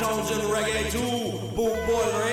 Tones and Reggae 2, Boom Boy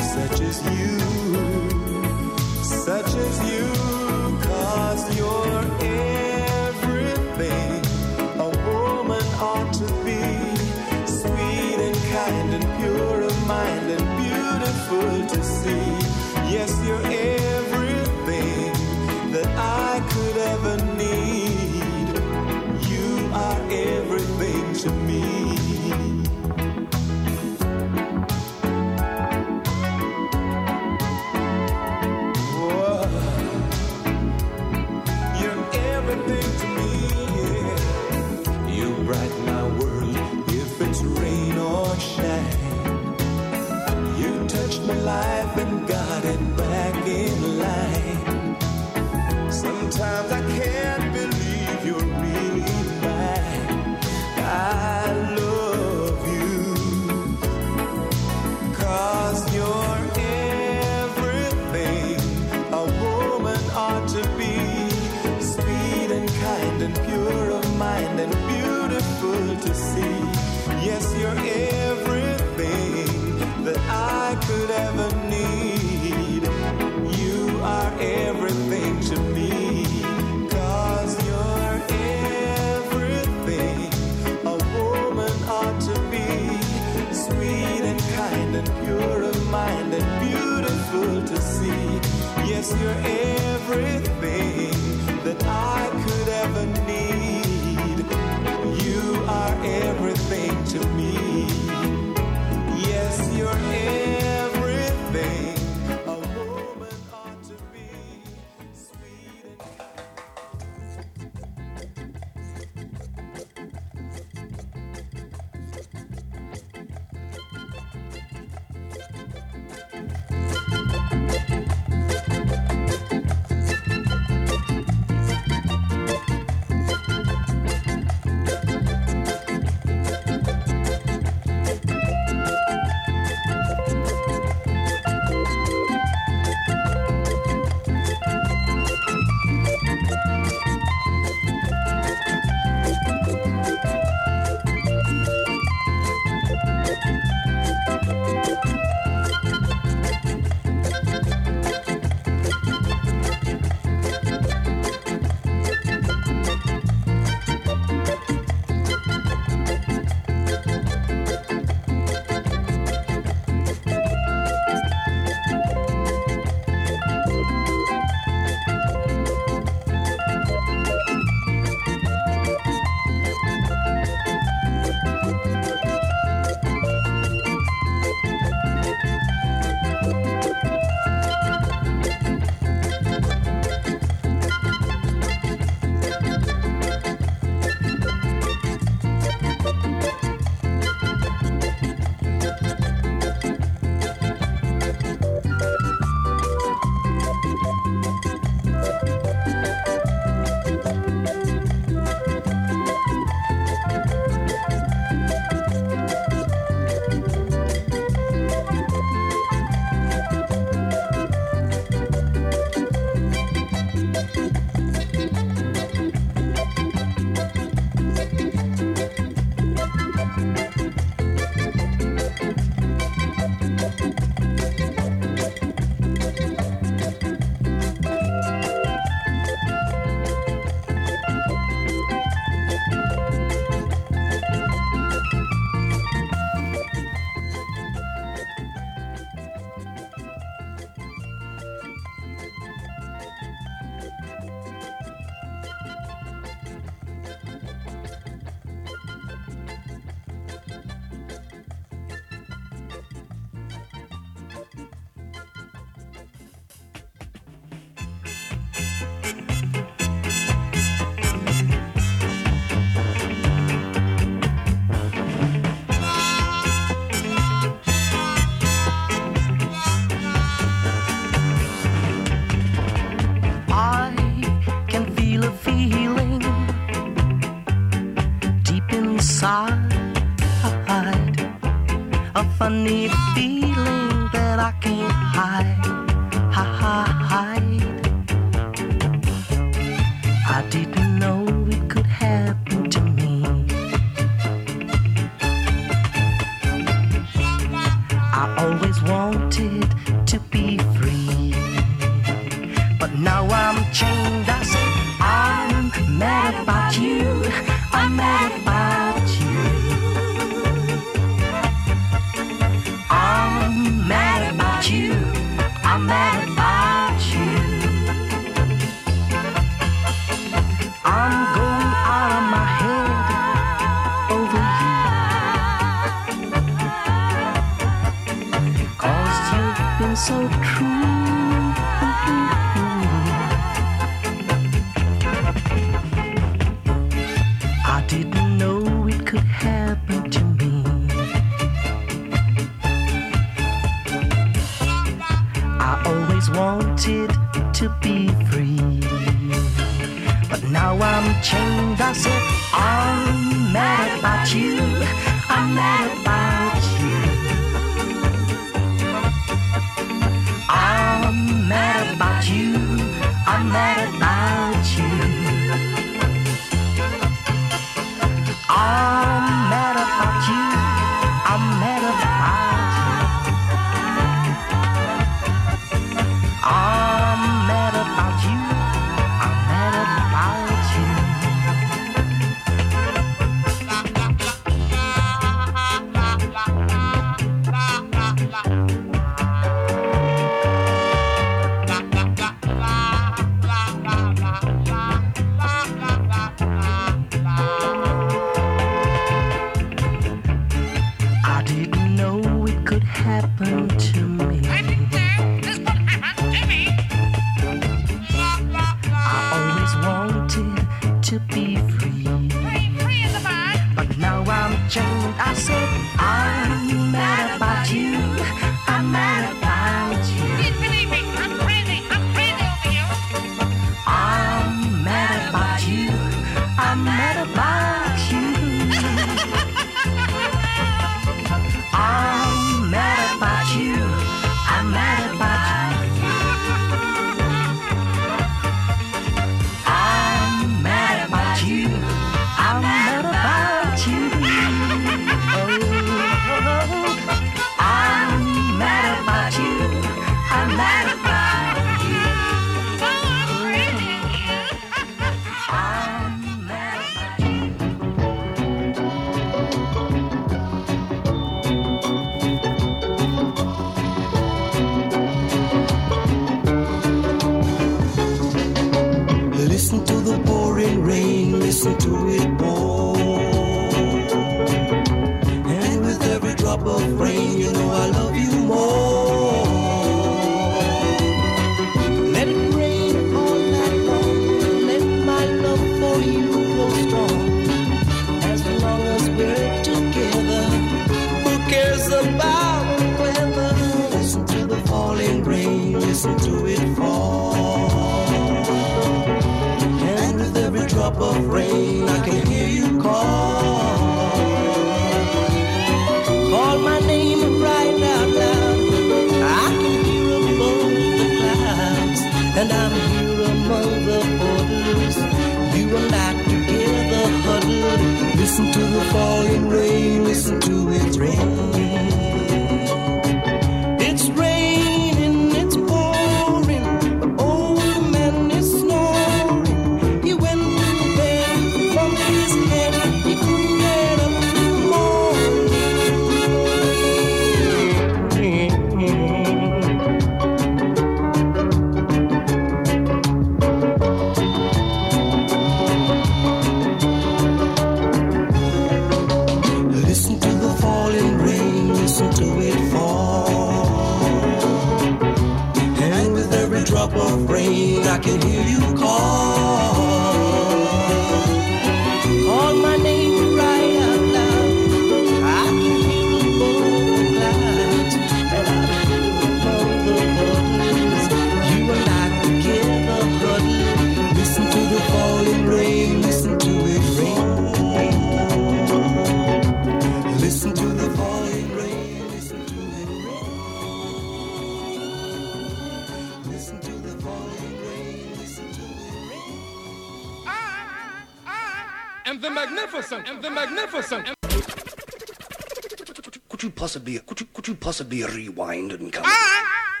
possibly rewind and come? Ah!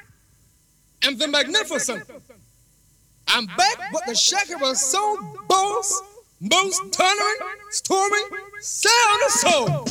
I am the magnificent. I'm back with the shaker was so boss, most tolerant, storming, sound of soul.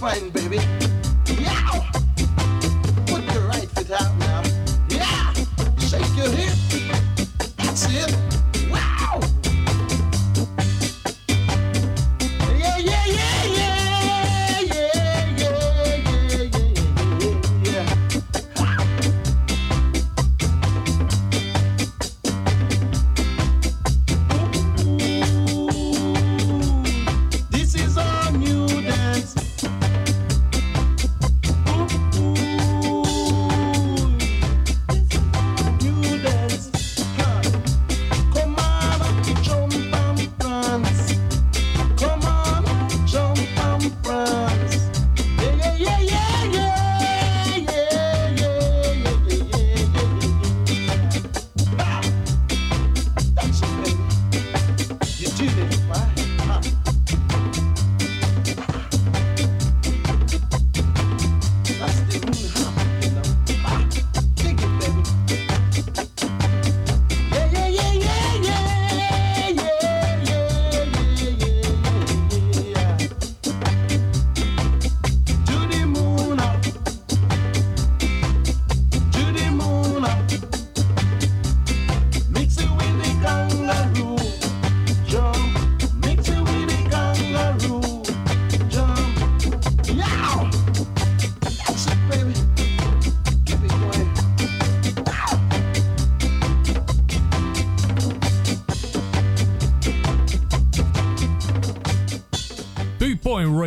fighting, baby.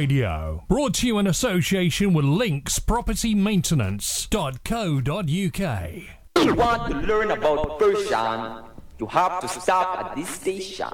Radio. Brought to you in association with Links Property Maintenance.co.uk. If you want to learn about Persian, you have to stop at this station.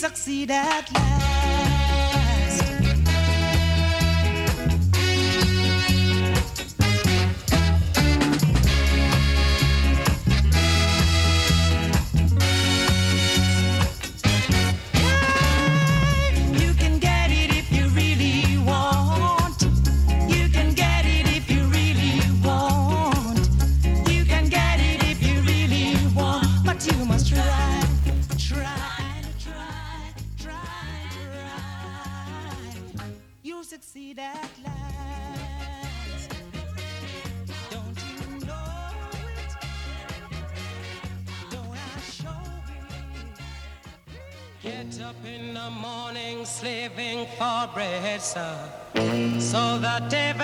succeed at last. so that if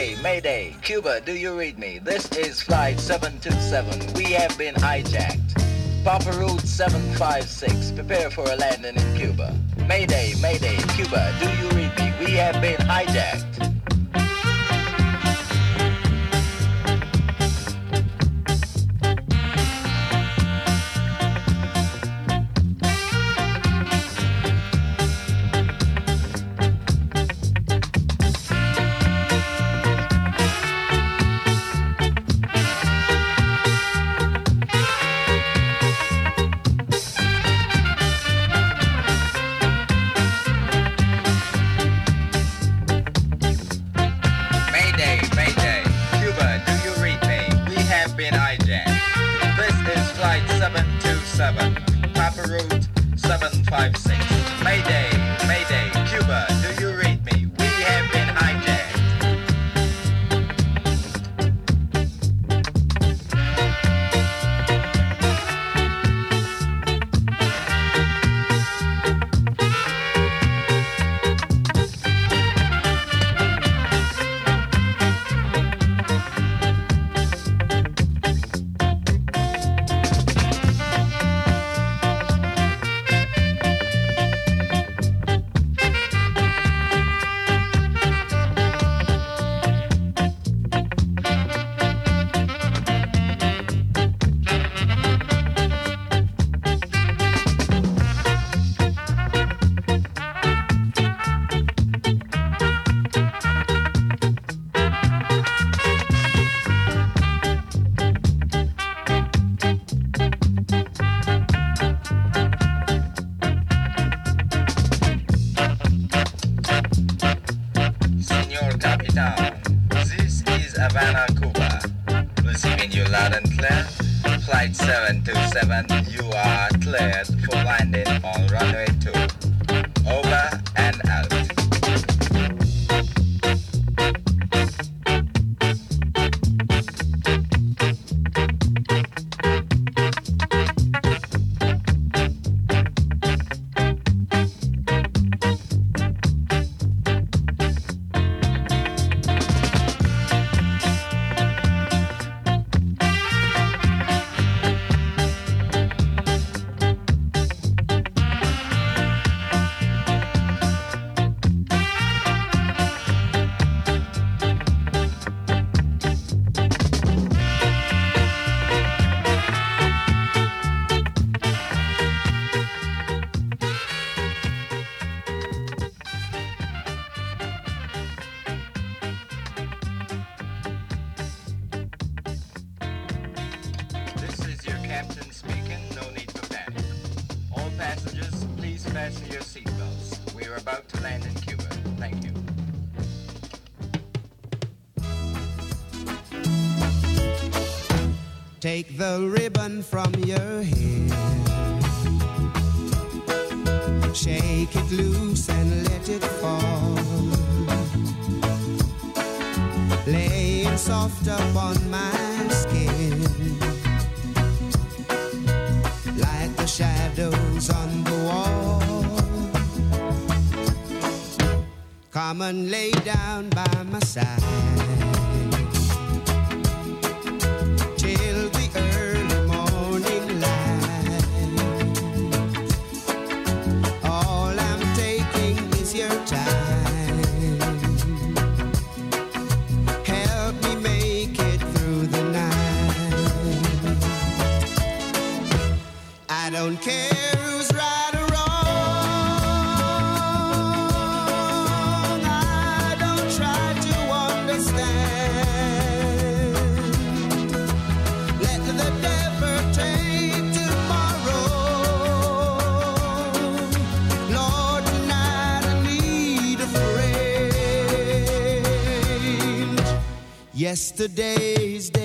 Mayday, Mayday, Cuba, do you read me? This is Flight 727. We have been hijacked. Papa Route 756, prepare for a landing in Cuba. Mayday, Mayday, Cuba, do you read me? We have been hijacked. ribbon from your hair. Shake it loose and let it fall. Laying soft upon my skin. Like the shadows on the wall. Come and lay down by my side. don't care who's right or wrong. I don't try to understand. Let the devil take tomorrow. I need a friend. Yesterday's day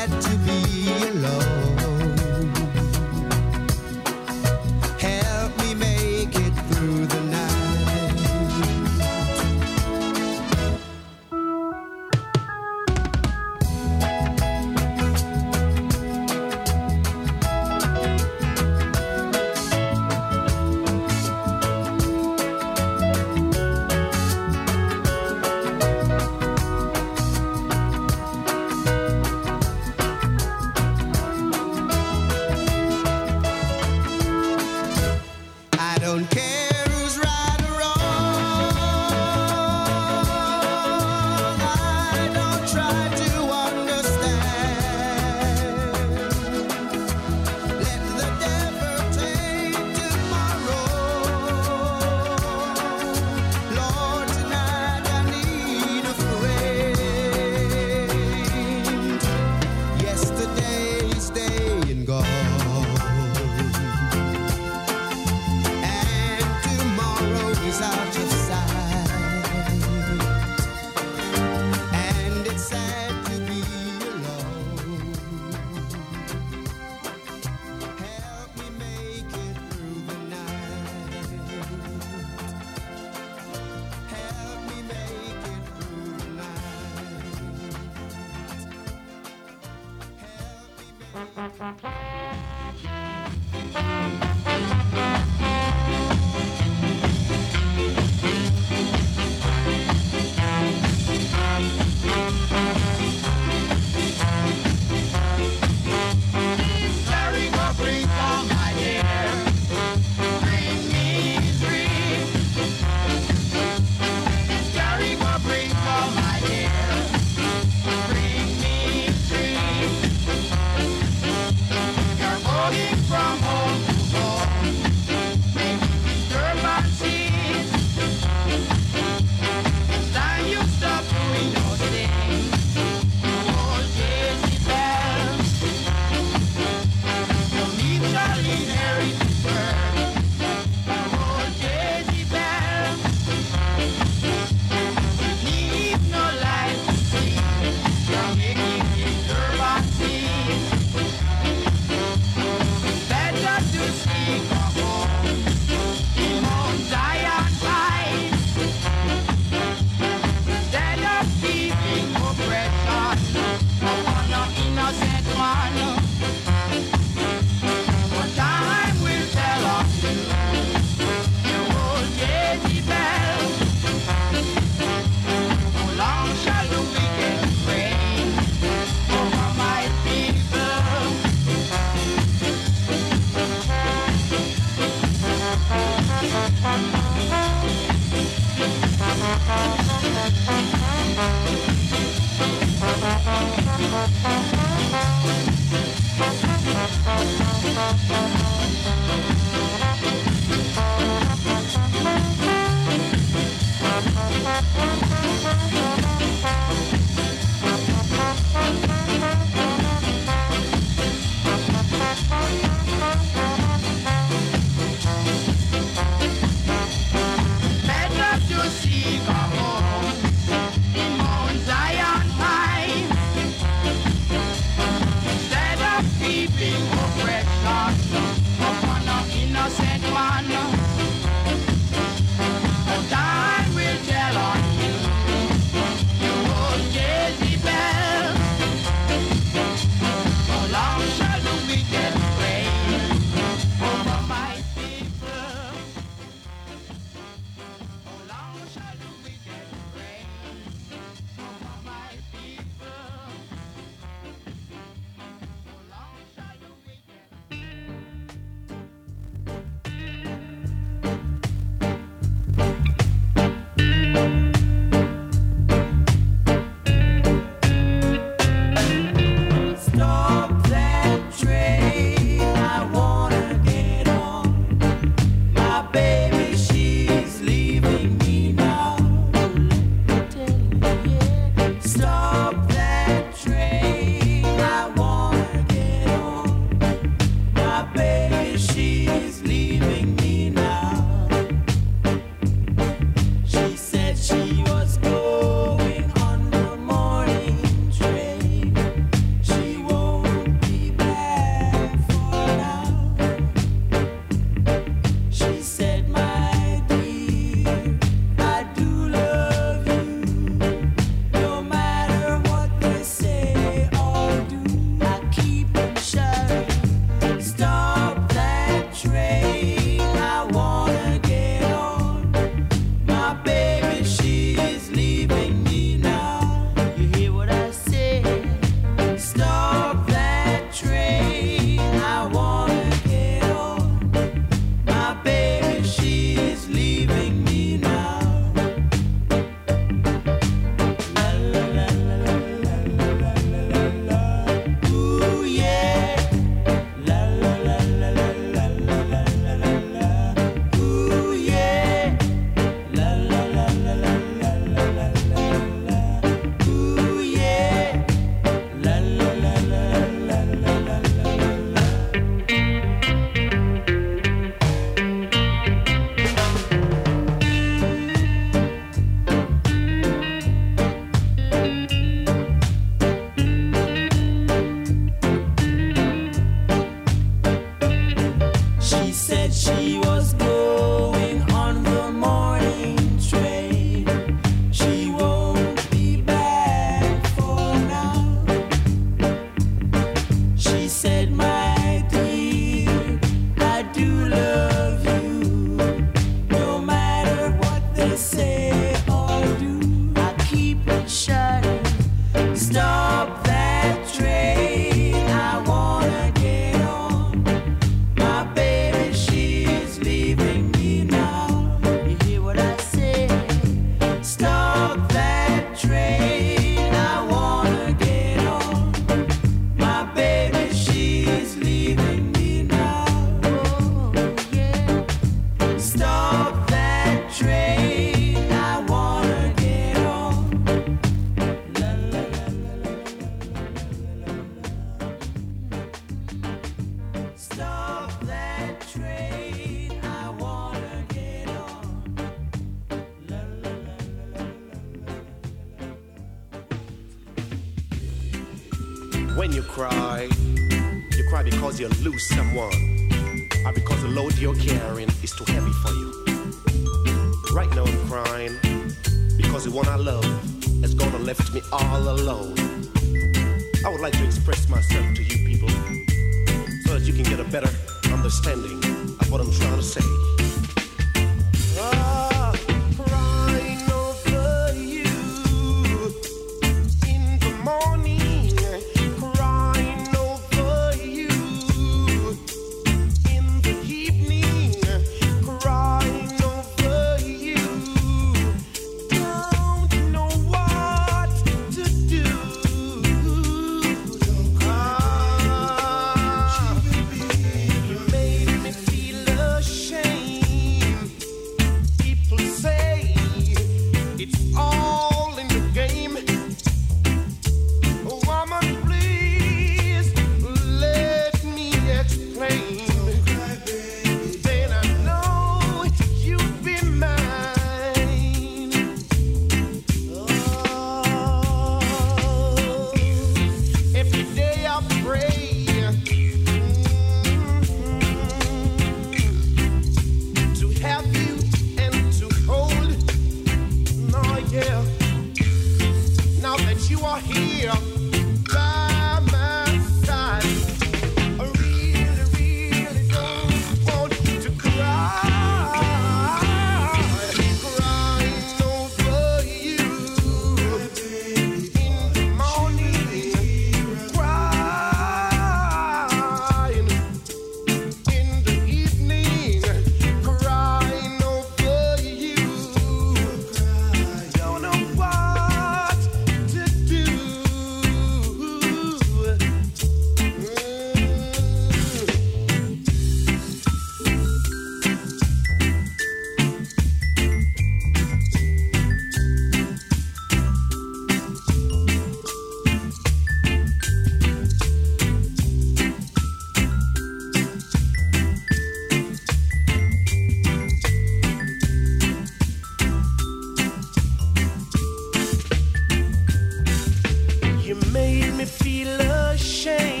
made me feel ashamed.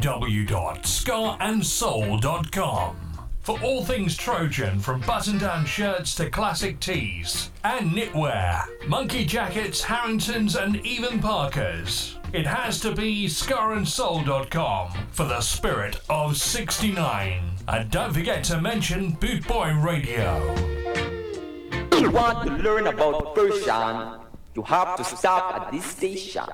www.scarandsoul.com for all things Trojan, from button-down shirts to classic tees and knitwear, monkey jackets, Harringtons, and even Parkers. It has to be scarandsoul.com for the spirit of 69. And don't forget to mention Boot Boy Radio. If you want to learn about Persian, you have to stop at this station.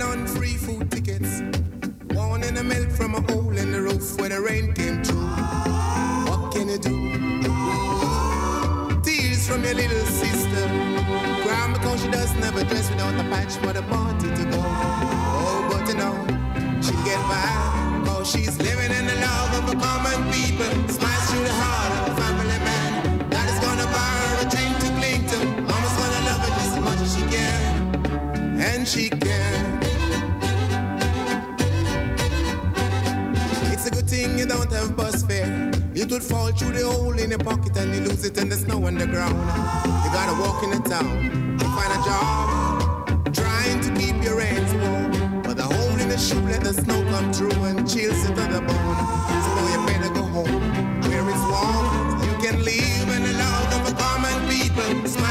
Living on free food tickets. Born in the milk from a hole in the roof where the rain came through. What can you do? Tears from your little sister. Crying because she does never dress without a patch for the party to go. Oh, but you know, she get by. Cause she's living in the love of a common people. It would fall through the hole in your pocket and you lose it in the snow on the ground. You gotta walk in the town to find a job, trying to keep your ends warm. But the hole in the shoe let the snow come through and chills you to the bone. So you better go home where it's warm. You can live in the love of a common people. Smiles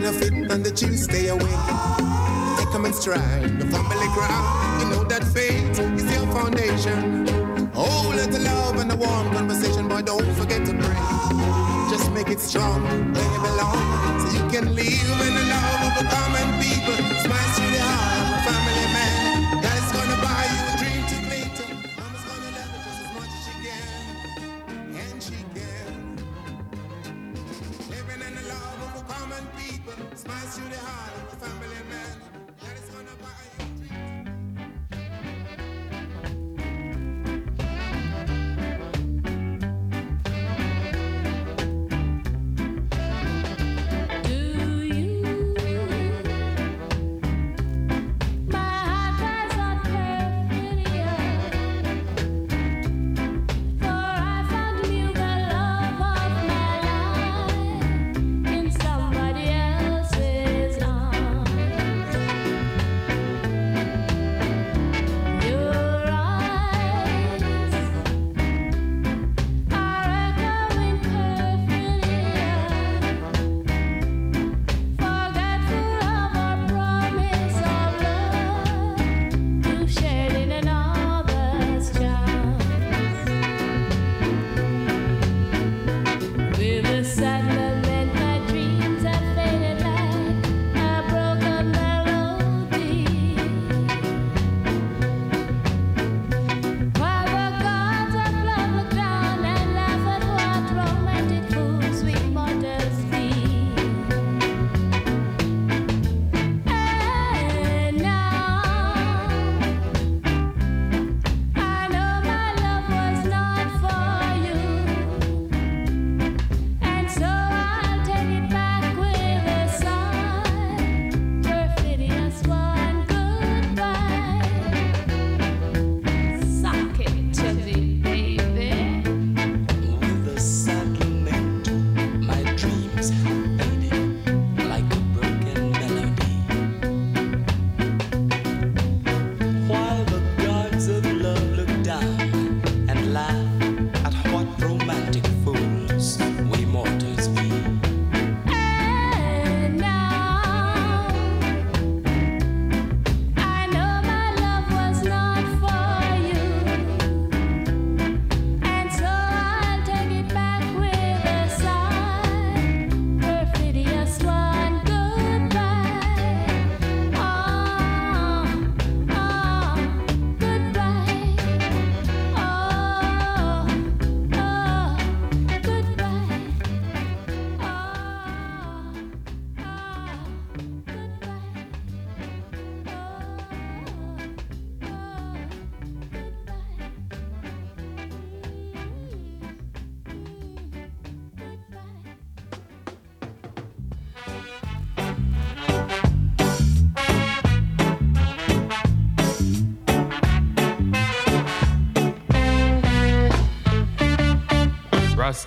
the the fit, and the chill stay away. Take 'em in stride, the family ground. You know that faith is your foundation. Oh, let the love and the warm conversation, boy, don't forget to pray. Just make it strong where you belong, so you can live in the love of a common people. Smile through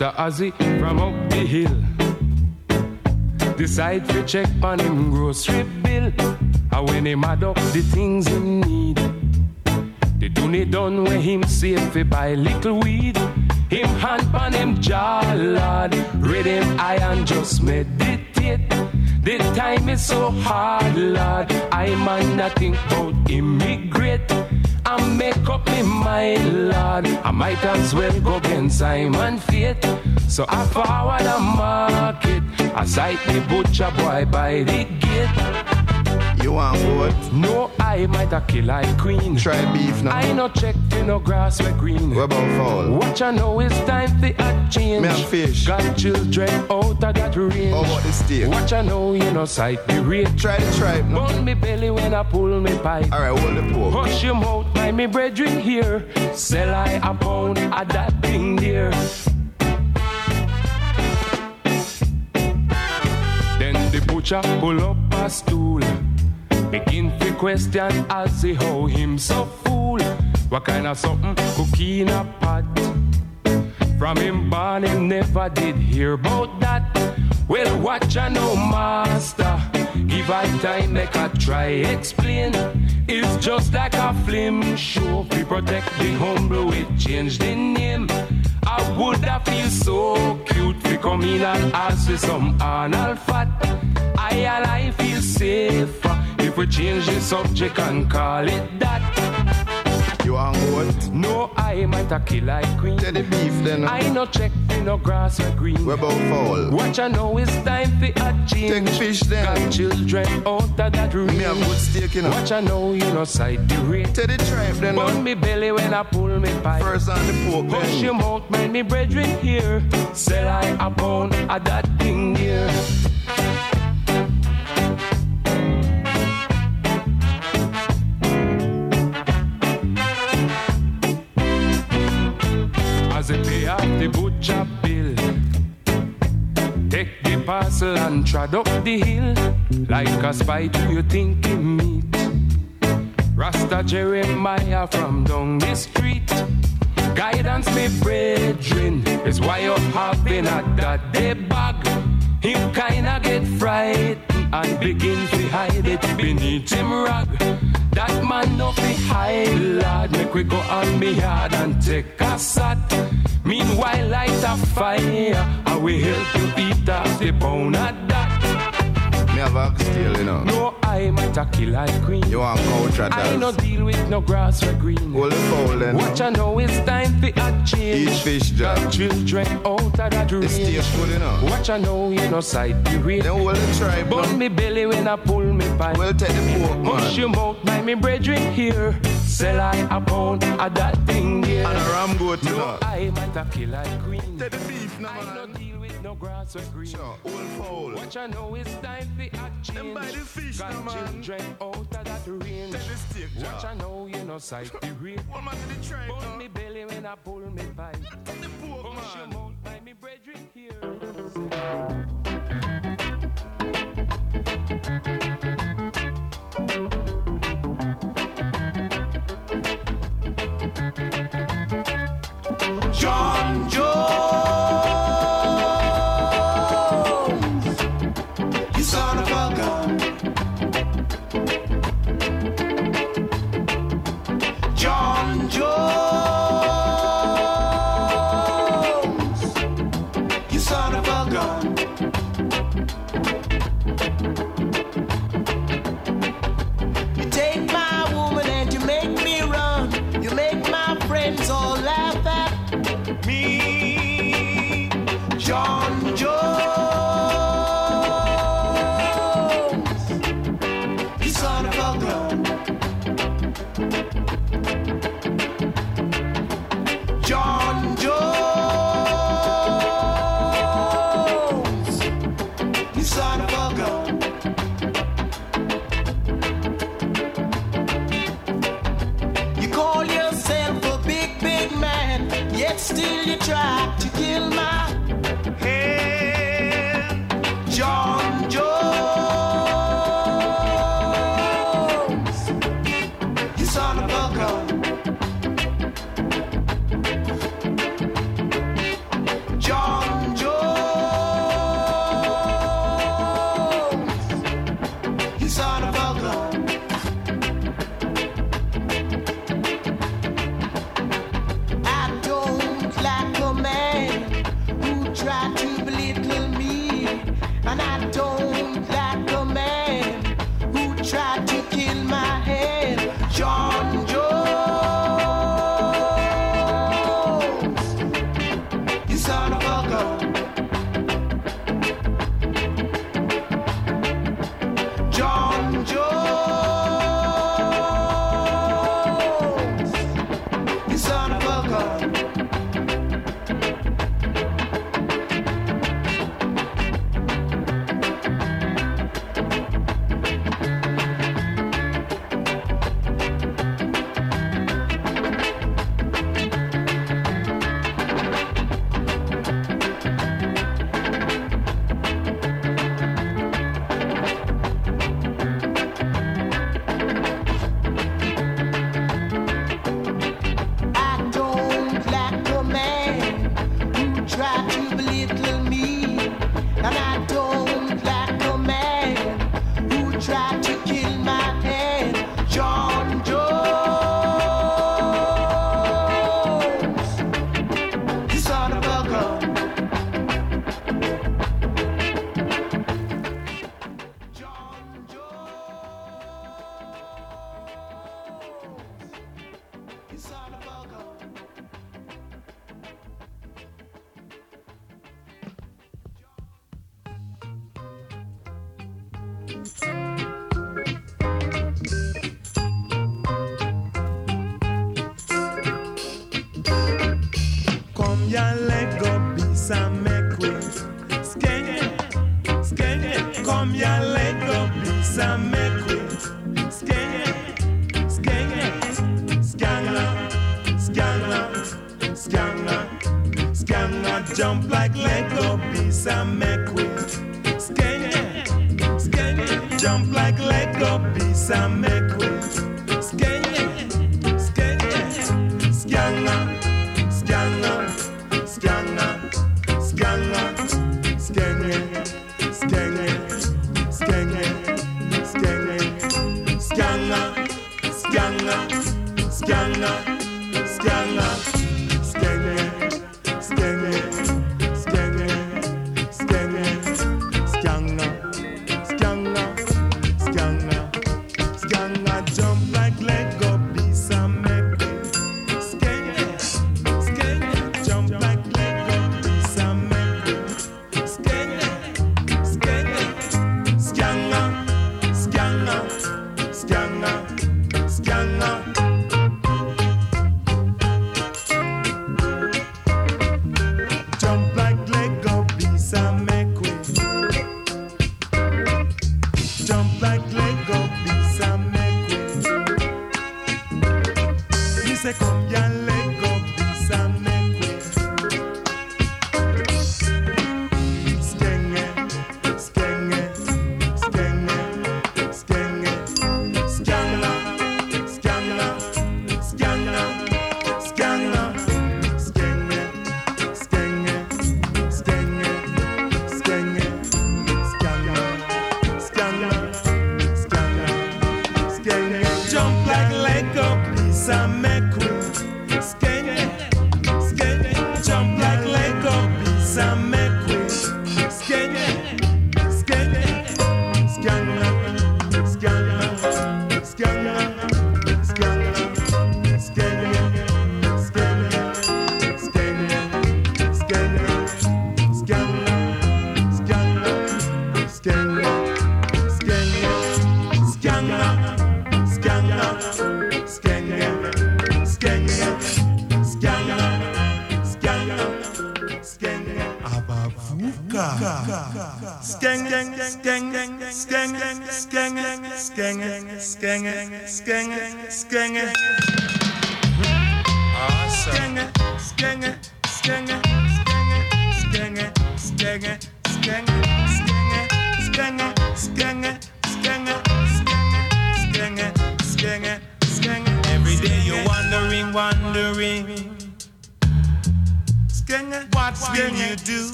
Rasta Ozzy from up the hill. decide to check on him grocery bill. And when him add up the things him need, the donny done where him save fi buy little weed. Him hand pan him jaw, lord. Him eye and just meditate. The time is so hard, lord. I man nothing about immigrate. I make up my lord. I might as well go against Simon Fate. So I forward the market. I sight the butcher boy by the gate. You want what? No, I might a kill like queen. Try beef now. I no check to no grass where green. What about fowl? Watch I know it's time for a change. Me and fish. Got children out of that range. How about the steak? Watch I know you know sight the rate. Try the tripe now. Burn me belly when I pull me pipe. Alright, hold the pork. Hush your mouth, my me brethren here. Sell I a pound of that thing there. Then the butcher pull up a stool. Begin to question as he how him so fool. What kind of something cooking a pot? From him born him never did hear about that. Well, watch I know master. Give I time, make I try explain. It's just like a film show. We protect the humble, we change the name. I would have feel so cute to come in and ask for some anal fat. I and I feel safer if we change the subject and call it that. What? No, I might a kill like queen. Tell the beef then. I no check for no grass or green. What about fowl? Watch I know it's time for a change. Take fish then. Got children out of that room. Me a good steak you know. Watch I know you know side the rate. Tell the tripe then. Burn me belly when I pull me pipe. First on the pork then. your mouth, mind me brethren here. Sell I a pound of that thing here. Off bill, take the parcel and trod up the hill like a spy to you thinking meet. Rasta Jeremiah from down the street. Guidance, me brethren, is why you having a that day bag. Him kinda get frightened and begin to hide it beneath him rag. That man no fi hide, lad. Make we go on me yard and take a sat. Meanwhile, light a fire. I will help you eat off the bone of that. Have oxtail you know. No, I might a kill like queen. You want couch at I no deal with no grass or green. Hold the fowl then. Watch I know it's time for a change. Eat fish Jack. children out of that The range. steak you know. Watch I know you no side the rate. Then hold the tripe Burn me belly when I pull me pipe. Well take the pork Hush man. your mouth, my me brethren here. Sell I a pound of that thing there. And a ram goat you No, know. I might a kill like queen. Take the beef now no man. Deal with grass or green. Sure, hold fowl. Watch I know it's time for a change. Them buy the fish Got now, man. children out of that range. Take the steak Watch jar. I know you no sight the rate. Hold man to the tripe Burn now. me belly when I pull me pipe. The pork Hush your man. mouth, my me brethren here. John Jones,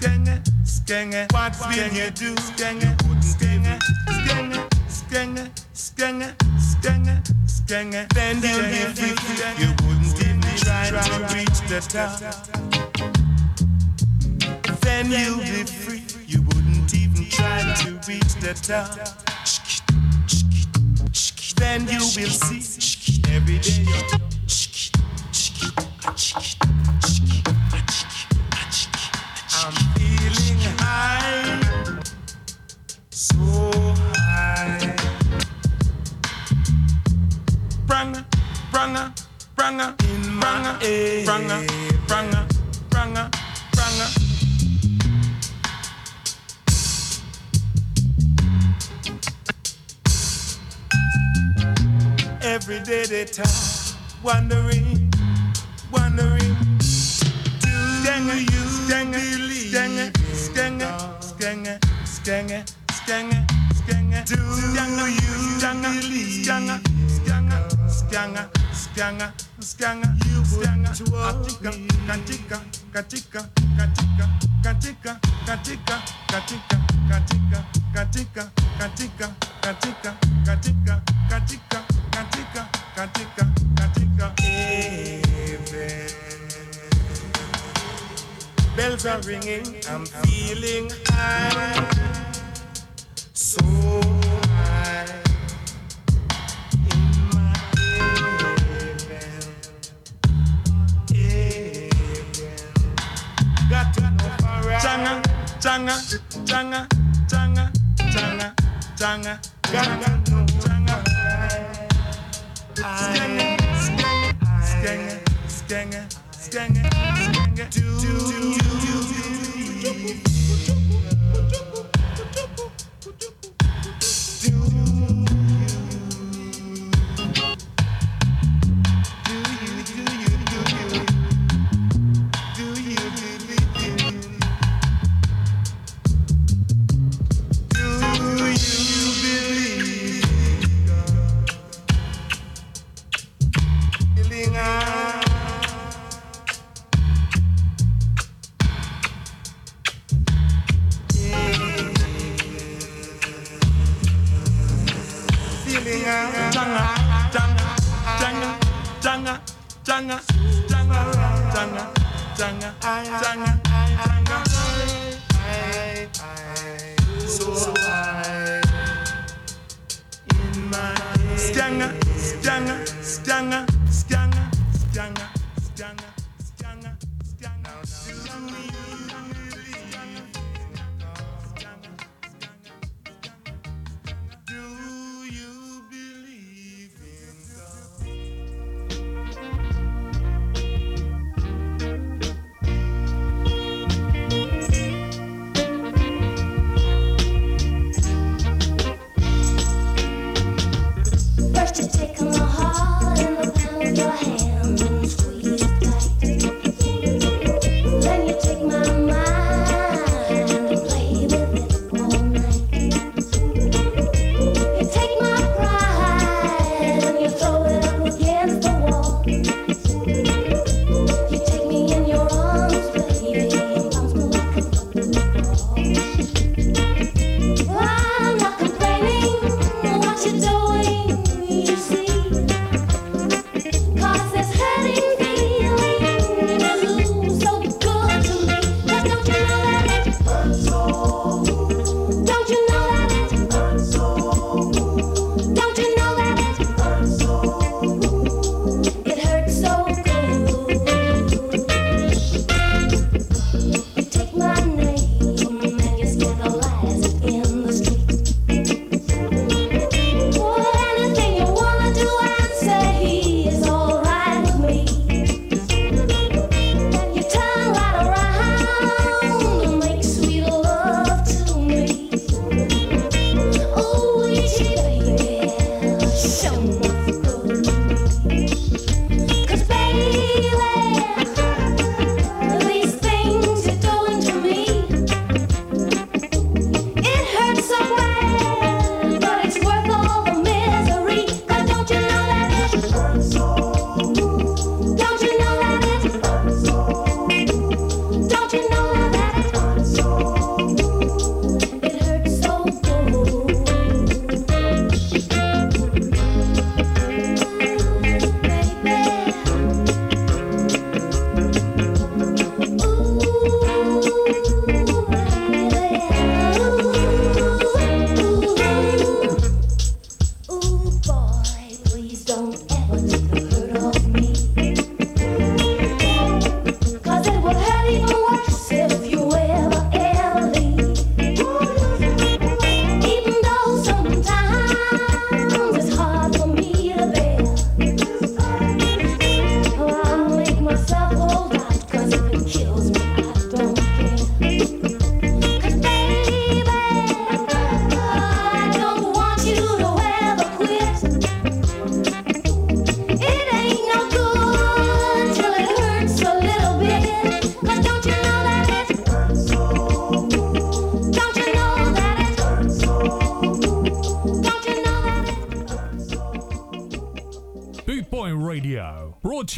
skenge, skenge. What's you do? Skenge, skenge, skenge, skenge, skenge, skenge, skenge. Then you'll be free. You wouldn't even try to reach the top. Then you'll be free. You wouldn't even try to reach the top. Then you will see every day. Branga, branga, branga, branga, branga, branga. Every day they talk, wondering, wondering. Do Stanger, you Stanger, believe Stanger, Stanger, Stanger, Stanger, Stanger, Stanger. Do Stanger, you Stanger, believe Stanger, Stanger, Stanger. Skanga, skanga, skanga, katika, katika, katika, katika, katika, katika, katika, katika, katika, katika, katika, katika, katika, katika, katika, katika. Bells are ringing, I'm feeling high, so high. changa changa changa changa changa ganga, tanga. Skenga, skenga, skenga, skenga, skenga, do, do, do, do, do.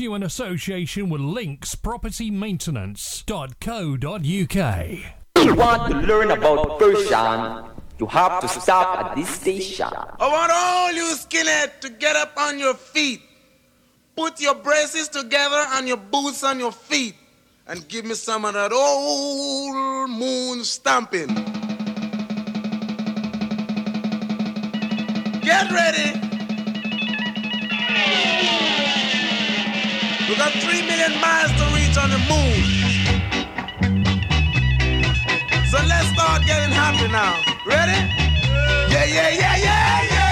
you in association with linkspropertymaintenance.co.uk. You want to learn about Persian? You have to stop at this station. I want all you skinheads to get up on your feet. Put your braces together and your boots on your feet. And give me some of that old moon stamping. Get ready. have three million miles to reach on the moon. So let's start getting happy now. Ready? Yeah, yeah, yeah, yeah, yeah. yeah.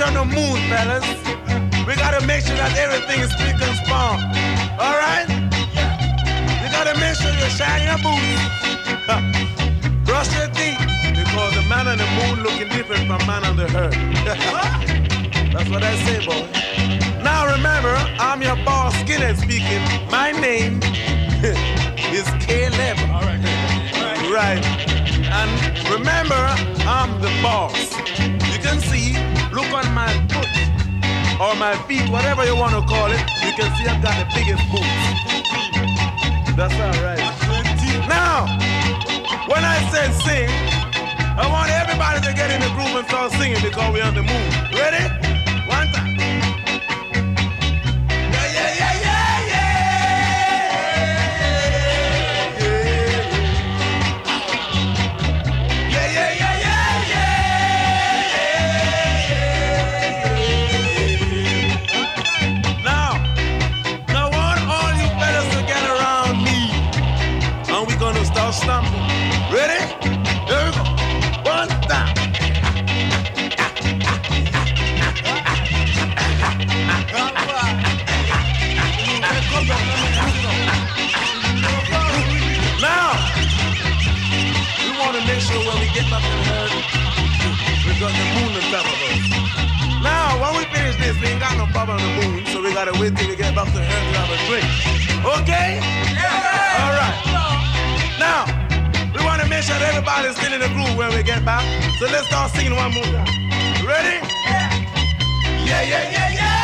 on the moon, fellas. We gotta make sure that everything is strictly gotta make sure you shine your boots. Brush your teeth. Because the man on the moon looking different from man on the earth. That's what I say, boy. Now remember, I'm your boss, Skinhead speaking. My name is Caleb. All right. Right. And remember, I'm the boss. You can see, look on my foot or my feet, whatever you want to call it. You can see I've got the biggest boots. That's all right. Now, when I said sing, I want everybody to get in the groove and start singing because we're on the move. Ready? So we gotta wait till we get back to to have a drink. Okay? Yeah. All right. Now, we want to make sure that everybody's still in the groove when we get back. So let's start singing one more time. Ready? Yeah, yeah, yeah, yeah. Yeah,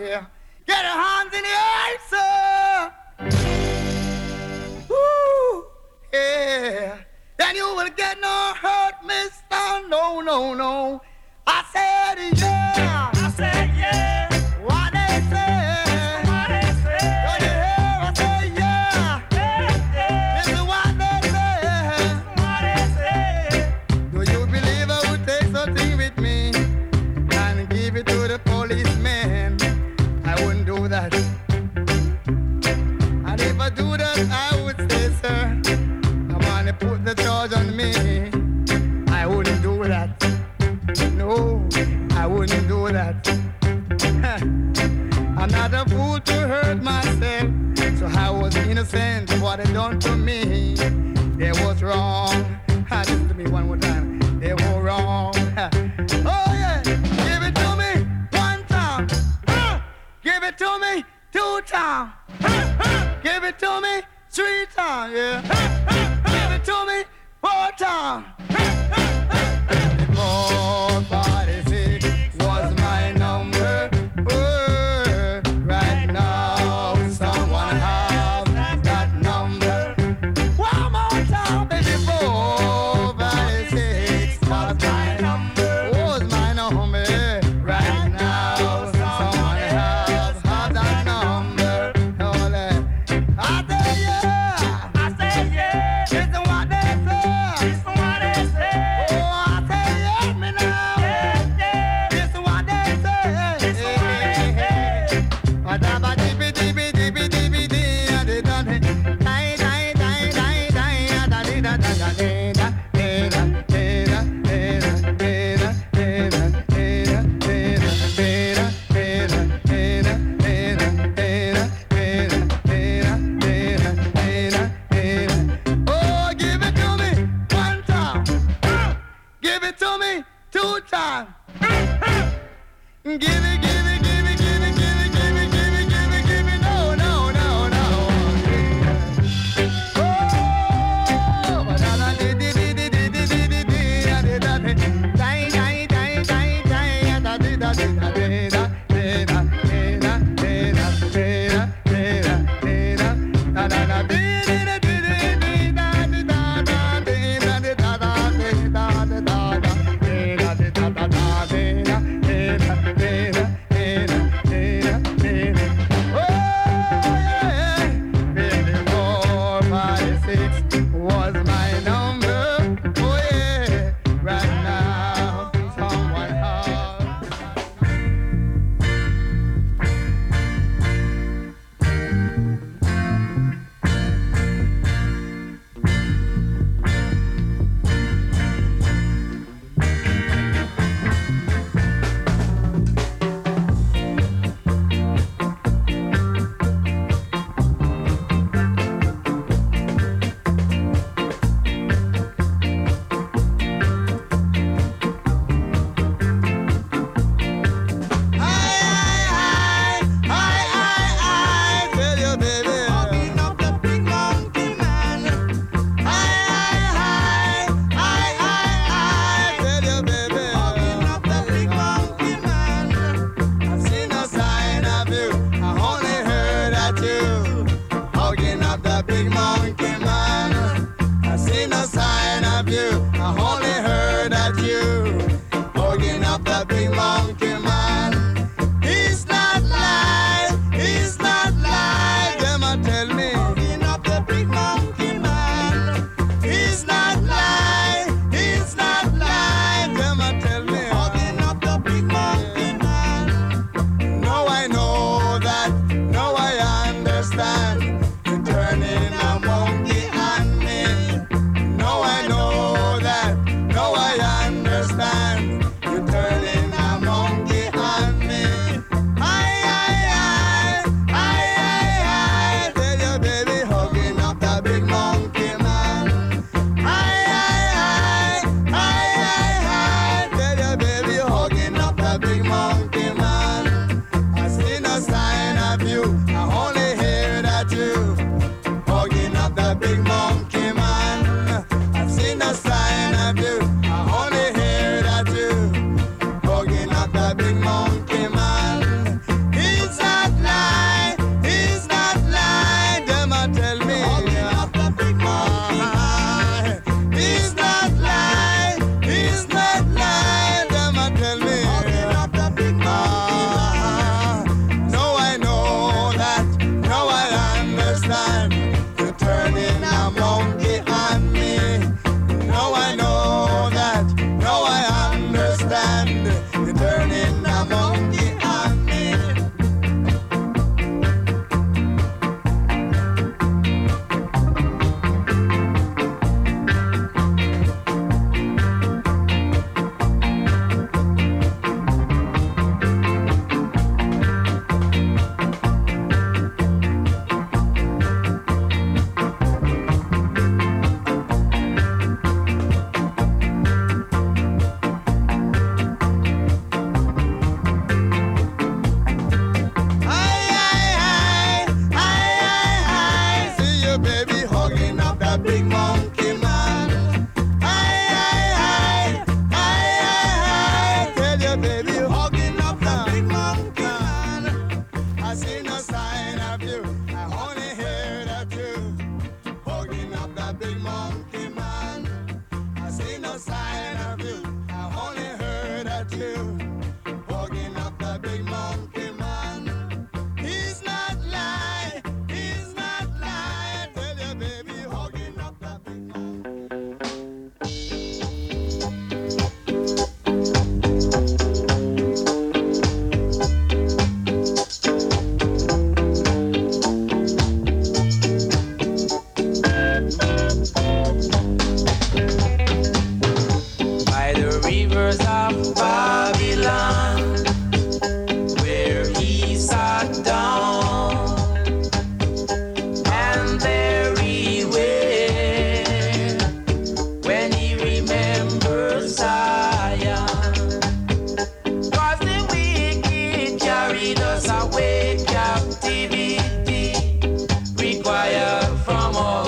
Yeah. Get your hands in the air, sir. Woo. Yeah. Then you will get no hurt, mister. No, no, no.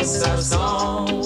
nossa razão.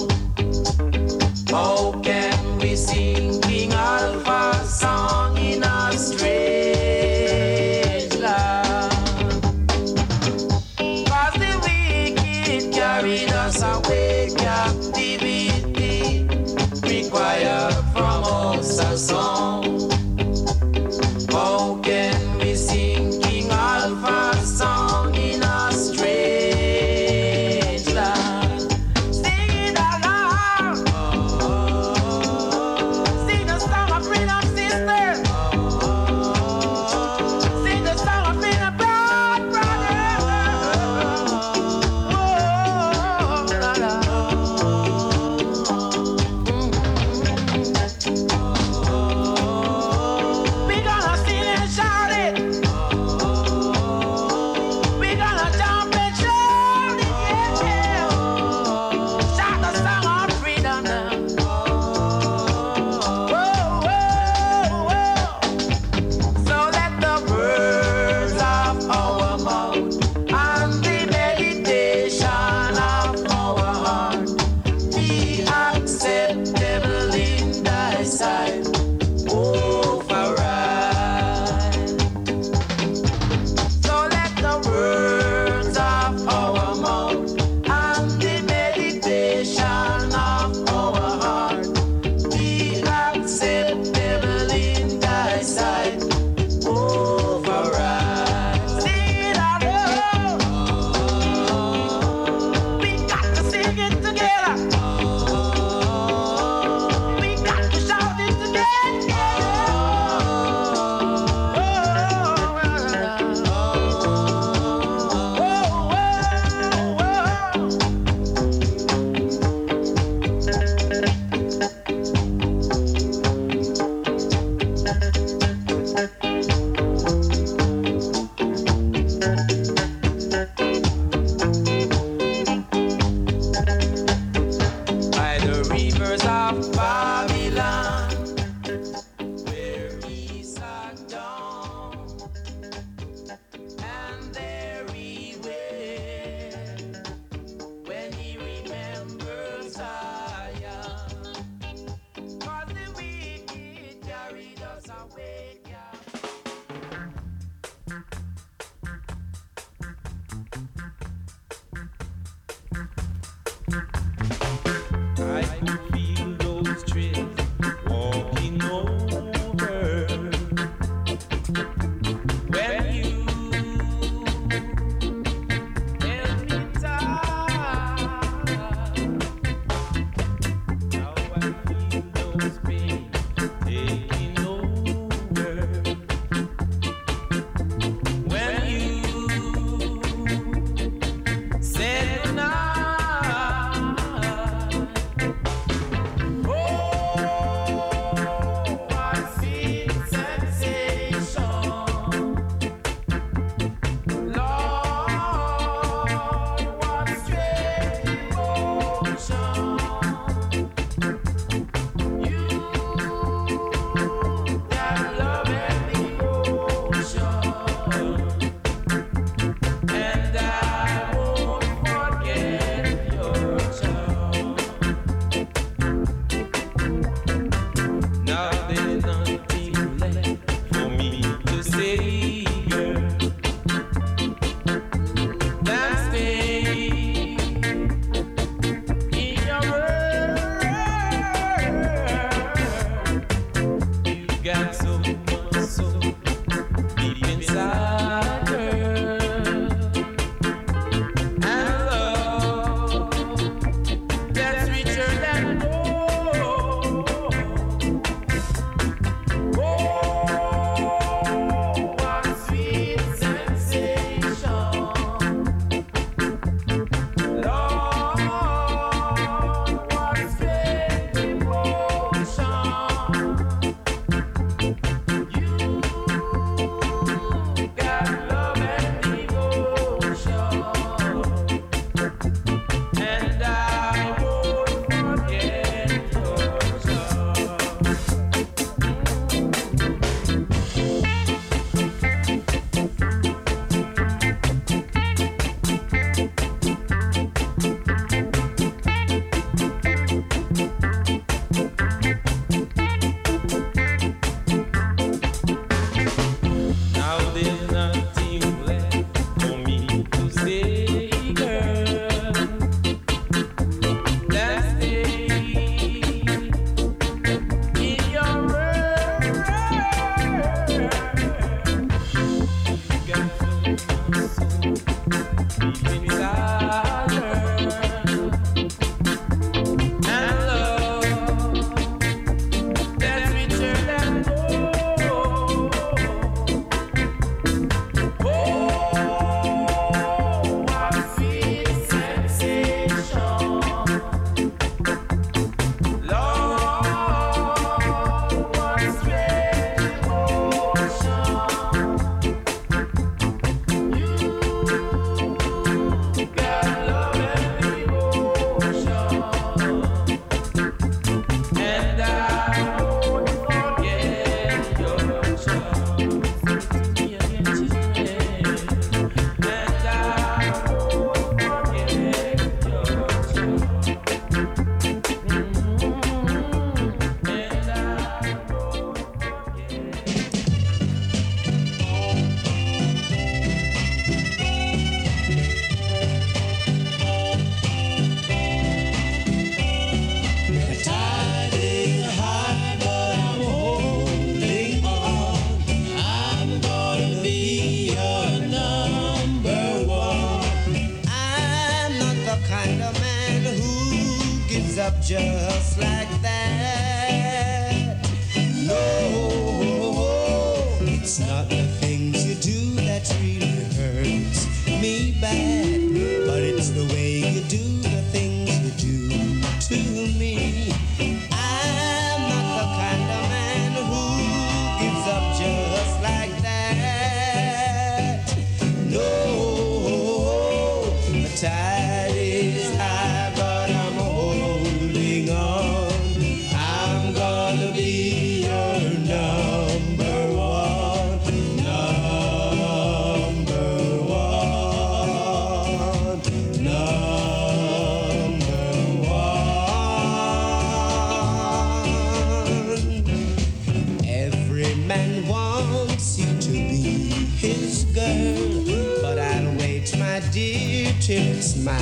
It's my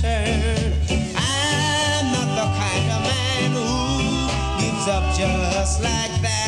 turn. I'm not the kind of man who gives up just like that.